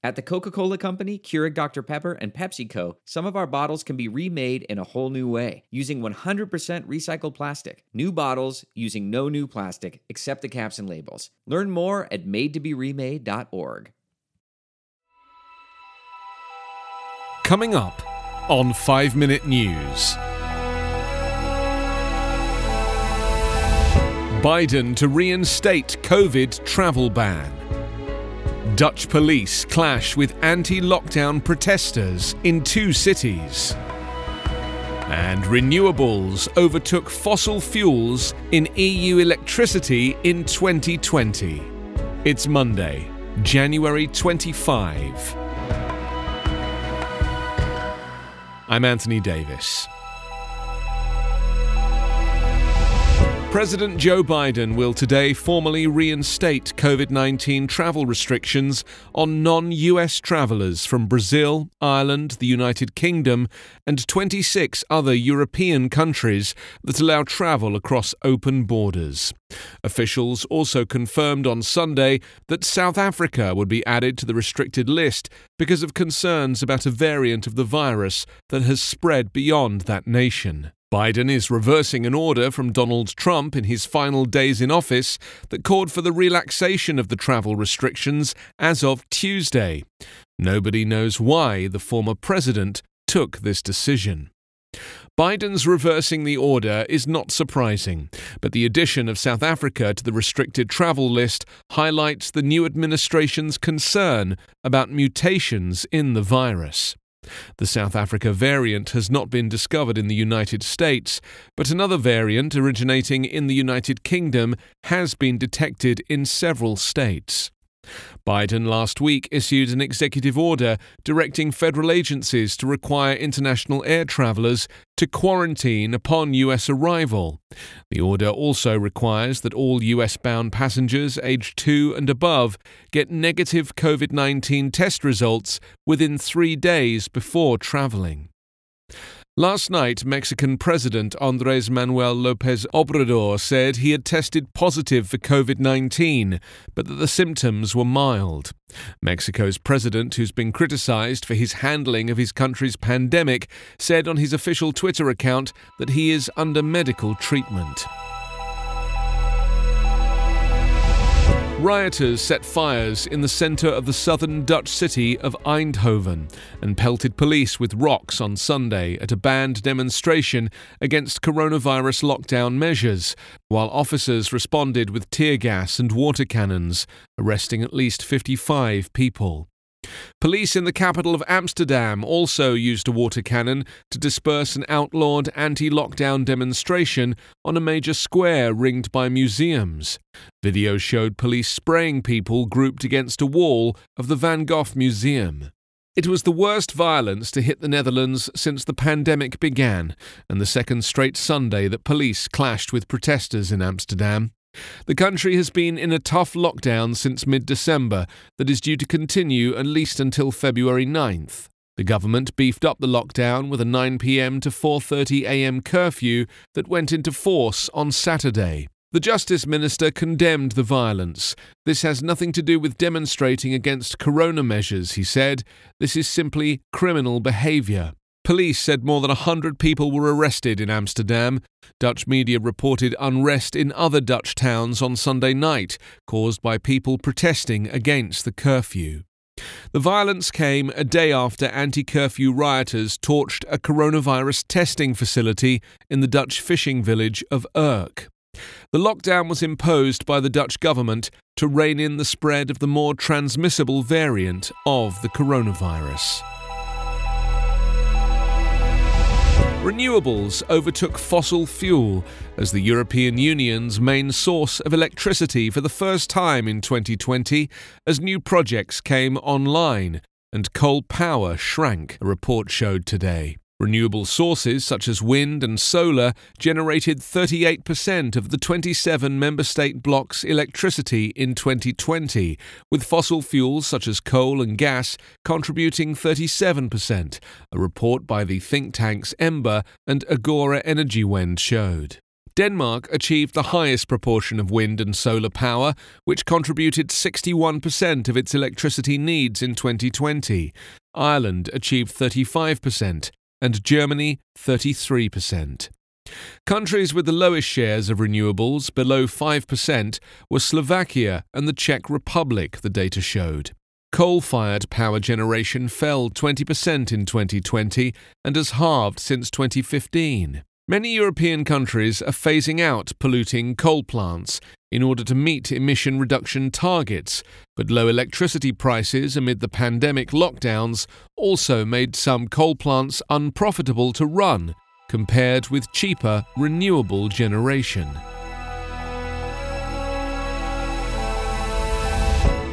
At the Coca Cola Company, Keurig Dr. Pepper, and PepsiCo, some of our bottles can be remade in a whole new way using 100% recycled plastic. New bottles using no new plastic except the caps and labels. Learn more at madetoberemade.org. Coming up on 5 Minute News. Biden to reinstate COVID travel ban. Dutch police clash with anti lockdown protesters in two cities. And renewables overtook fossil fuels in EU electricity in 2020. It's Monday, January 25. I'm Anthony Davis. President Joe Biden will today formally reinstate COVID 19 travel restrictions on non US travelers from Brazil, Ireland, the United Kingdom, and 26 other European countries that allow travel across open borders. Officials also confirmed on Sunday that South Africa would be added to the restricted list because of concerns about a variant of the virus that has spread beyond that nation. Biden is reversing an order from Donald Trump in his final days in office that called for the relaxation of the travel restrictions as of Tuesday. Nobody knows why the former president took this decision. Biden's reversing the order is not surprising, but the addition of South Africa to the restricted travel list highlights the new administration's concern about mutations in the virus. The South Africa variant has not been discovered in the United States, but another variant originating in the United Kingdom has been detected in several states. Biden last week issued an executive order directing federal agencies to require international air travelers to quarantine upon U.S. arrival. The order also requires that all U.S. bound passengers aged 2 and above get negative COVID 19 test results within three days before traveling. Last night, Mexican President Andres Manuel Lopez Obrador said he had tested positive for COVID 19, but that the symptoms were mild. Mexico's president, who's been criticized for his handling of his country's pandemic, said on his official Twitter account that he is under medical treatment. Rioters set fires in the centre of the southern Dutch city of Eindhoven and pelted police with rocks on Sunday at a banned demonstration against coronavirus lockdown measures, while officers responded with tear gas and water cannons, arresting at least 55 people. Police in the capital of Amsterdam also used a water cannon to disperse an outlawed anti lockdown demonstration on a major square ringed by museums. Video showed police spraying people grouped against a wall of the Van Gogh Museum. It was the worst violence to hit the Netherlands since the pandemic began, and the second straight Sunday that police clashed with protesters in Amsterdam. The country has been in a tough lockdown since mid December that is due to continue at least until February 9th. The government beefed up the lockdown with a 9 pm to 4:30 am curfew that went into force on Saturday. The Justice Minister condemned the violence. This has nothing to do with demonstrating against corona measures, he said. This is simply criminal behaviour. Police said more than 100 people were arrested in Amsterdam. Dutch media reported unrest in other Dutch towns on Sunday night, caused by people protesting against the curfew. The violence came a day after anti curfew rioters torched a coronavirus testing facility in the Dutch fishing village of Urk. The lockdown was imposed by the Dutch government to rein in the spread of the more transmissible variant of the coronavirus. Renewables overtook fossil fuel as the European Union's main source of electricity for the first time in 2020 as new projects came online and coal power shrank, a report showed today. Renewable sources such as wind and solar generated 38% of the 27 member state bloc's electricity in 2020, with fossil fuels such as coal and gas contributing 37%, a report by the think tanks Ember and Agora Energiewende showed. Denmark achieved the highest proportion of wind and solar power, which contributed 61% of its electricity needs in 2020. Ireland achieved 35%, and Germany 33%. Countries with the lowest shares of renewables, below 5%, were Slovakia and the Czech Republic, the data showed. Coal fired power generation fell 20% in 2020 and has halved since 2015. Many European countries are phasing out polluting coal plants in order to meet emission reduction targets, but low electricity prices amid the pandemic lockdowns also made some coal plants unprofitable to run compared with cheaper renewable generation.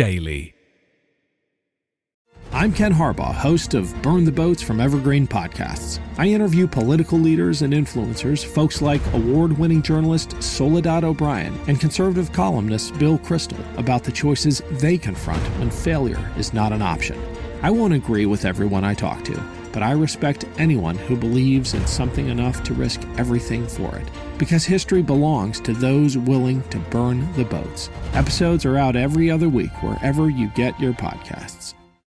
Daily. I'm Ken Harbaugh, host of Burn the Boats from Evergreen Podcasts. I interview political leaders and influencers, folks like award winning journalist Soledad O'Brien and conservative columnist Bill Kristol, about the choices they confront when failure is not an option. I won't agree with everyone I talk to, but I respect anyone who believes in something enough to risk everything for it. Because history belongs to those willing to burn the boats. Episodes are out every other week wherever you get your podcasts.